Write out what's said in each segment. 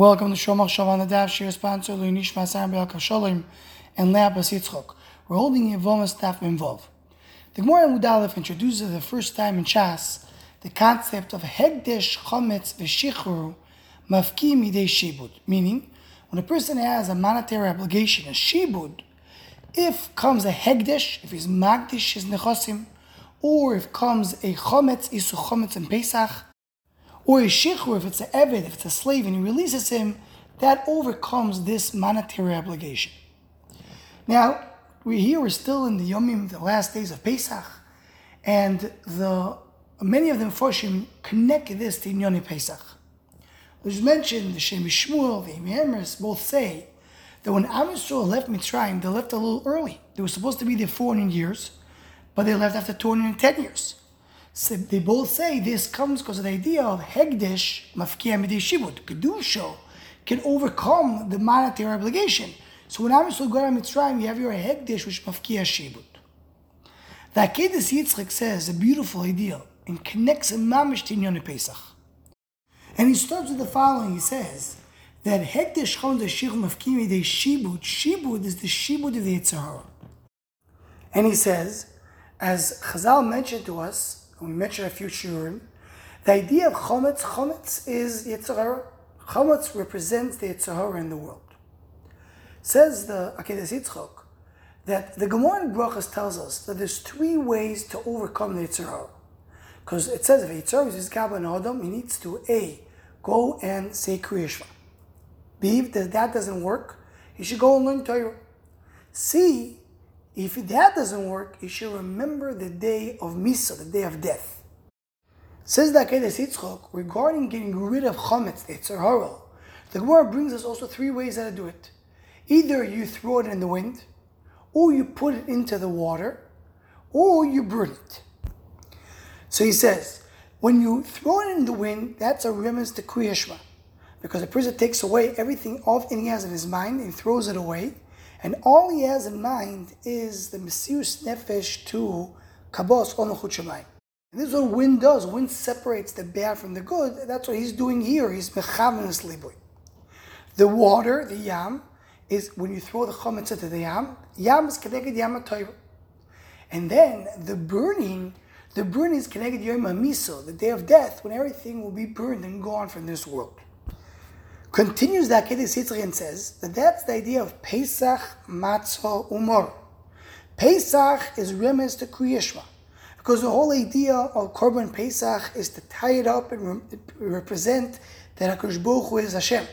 Welcome to Shomach Shavan Nadav, Shir sponsor Leonish Masar Be'al Shalom and Leah Bas Yitzchok. We're holding Yevomas staff involved. The Gemara Mudalef introduces for the first time in Shas the concept of Hegdesh Chometz V'Shichuru Mafki Midei Shibud, meaning when a person has a monetary obligation, a Shibud, if comes a Hegdesh, if he's Magdish his Nechosim, or if comes a Chometz, Isu Chometz and Pesach, or a shichur, if it's an eved, if it's a slave, and he releases him, that overcomes this monetary obligation. Now, we here we're still in the Yomim, the last days of Pesach, and the many of them Foshim connect this to Inyoni Pesach. There's mentioned the Shem Shmuel, the Imrei Emes both say that when Am left Mitzrayim, they left a little early. They were supposed to be there 400 years, but they left after 210 years. So they both say this comes because of the idea of Hegdesh Mafkia Midei Shibud. Kedusha can overcome the monetary obligation. So when Am Yisrael go to Mitzrayim, you have your Hegdesh which Mafkia Shibud. The Akedah Yitzchak says a beautiful idea and connects mamish to Inyan Pesach. And he starts with the following. He says that Hegdesh Chon Deshich Mafkia Midei Shibud. Shibud is the Shibud of the Yitzhahara. And he says, as Chazal mentioned to us, we mentioned a few shurim, the idea of chometz, chometz is Yitzhahara. Chometz represents the Yitzhahara in the world. Says the Akedah Yitzchok that the Gemara in Brachas tells us that there's three ways to overcome the Yitzhahara. Because it says if Yitzhahara is Gabba and Adam, he needs to A, go and say Kriyashma. B, if that doesn't work, he should go and learn Torah. C, if that doesn't work, you should remember the day of Misa, the day of death. Says the Akedah Yitzchok regarding getting rid of Chometz, the Yitzhahara, the Gemara brings us also three ways how to do it. Either you throw it in the wind, or you put it into the water, or you burn it. So he says, when you throw it in the wind, that's a remez to Kriyashma. Because the person takes away everything of and he has in his mind and throws it away. And all he has in mind is the Mesius Nefesh to Kabos Onochut Shemayim. And this is what wind does. Wind separates the bad from the good. That's what he's doing here. He's mechavenes liboy. The water, the yam, is when you throw the chometz into the yam. Yam is connected yam And then the burning, the burning is connected yom miso, the day of death, when everything will be burned and gone from this world. Continues the Akedah Yitzchak and says that that's the idea of Pesach, Matzah, Umor. Pesach is remez to Kriyashma. Because the whole idea of Korban Pesach is to tie it up and re- represent that HaKadosh Baruch Hu is Hashem.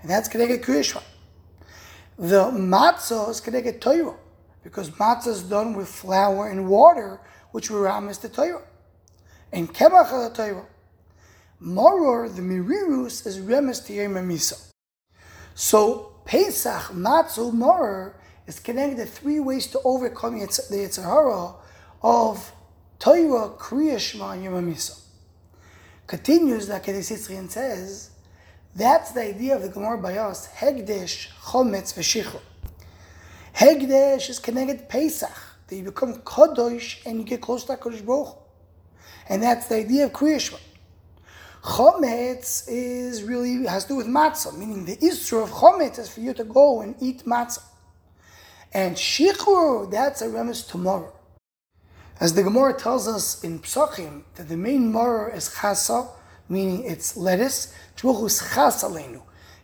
And that's Keneged Kriyashma. The matzah is Keneged Torah. Because matzah is done with flour and water, which we ram is the Torah. And Kemach the Torah. Moror, the Mirirus, is Remes Misa. So Pesach, Matzah, Moror is connected three ways to overcome the Yitzhahara of Torah, Kriya, Shema, and Yom Misa. Continues, like Kedis and says, that's the idea of the Gemara by us, Hegdesh, Chometz, Veshichur. Hegdesh is connected Pesach, that you become Kadosh and you get close to HaKadosh Baruch And that's the idea of Kriya Shema. Chometz is really has to do with matzah, meaning the issue of chometz is for you to go and eat matzah. And shichur, that's a remes to moror. As the Gemara tells us in Psachim, that the main moror is chasa, meaning it's lettuce.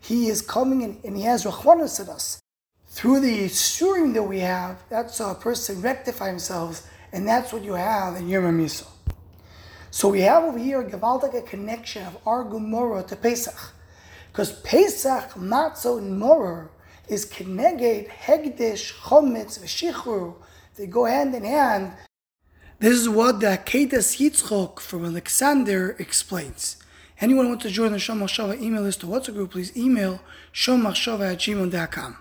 He is coming in, and he has rachmanis at us. Through the surim that we have, that's how a person rectify himself, and that's what you have in Yom Miso. So we have over here a Gavaldic connection of our Gemara to Pesach. Because Pesach, Matzah, and Moror is Keneged, Hegdesh, Chometz, Veshichur. They go hand in hand. This is what the Akedas Yitzchok from Alexander explains. Anyone want to join the Shomach Shava email list or WhatsApp group, please email shomachshava at gmail.com.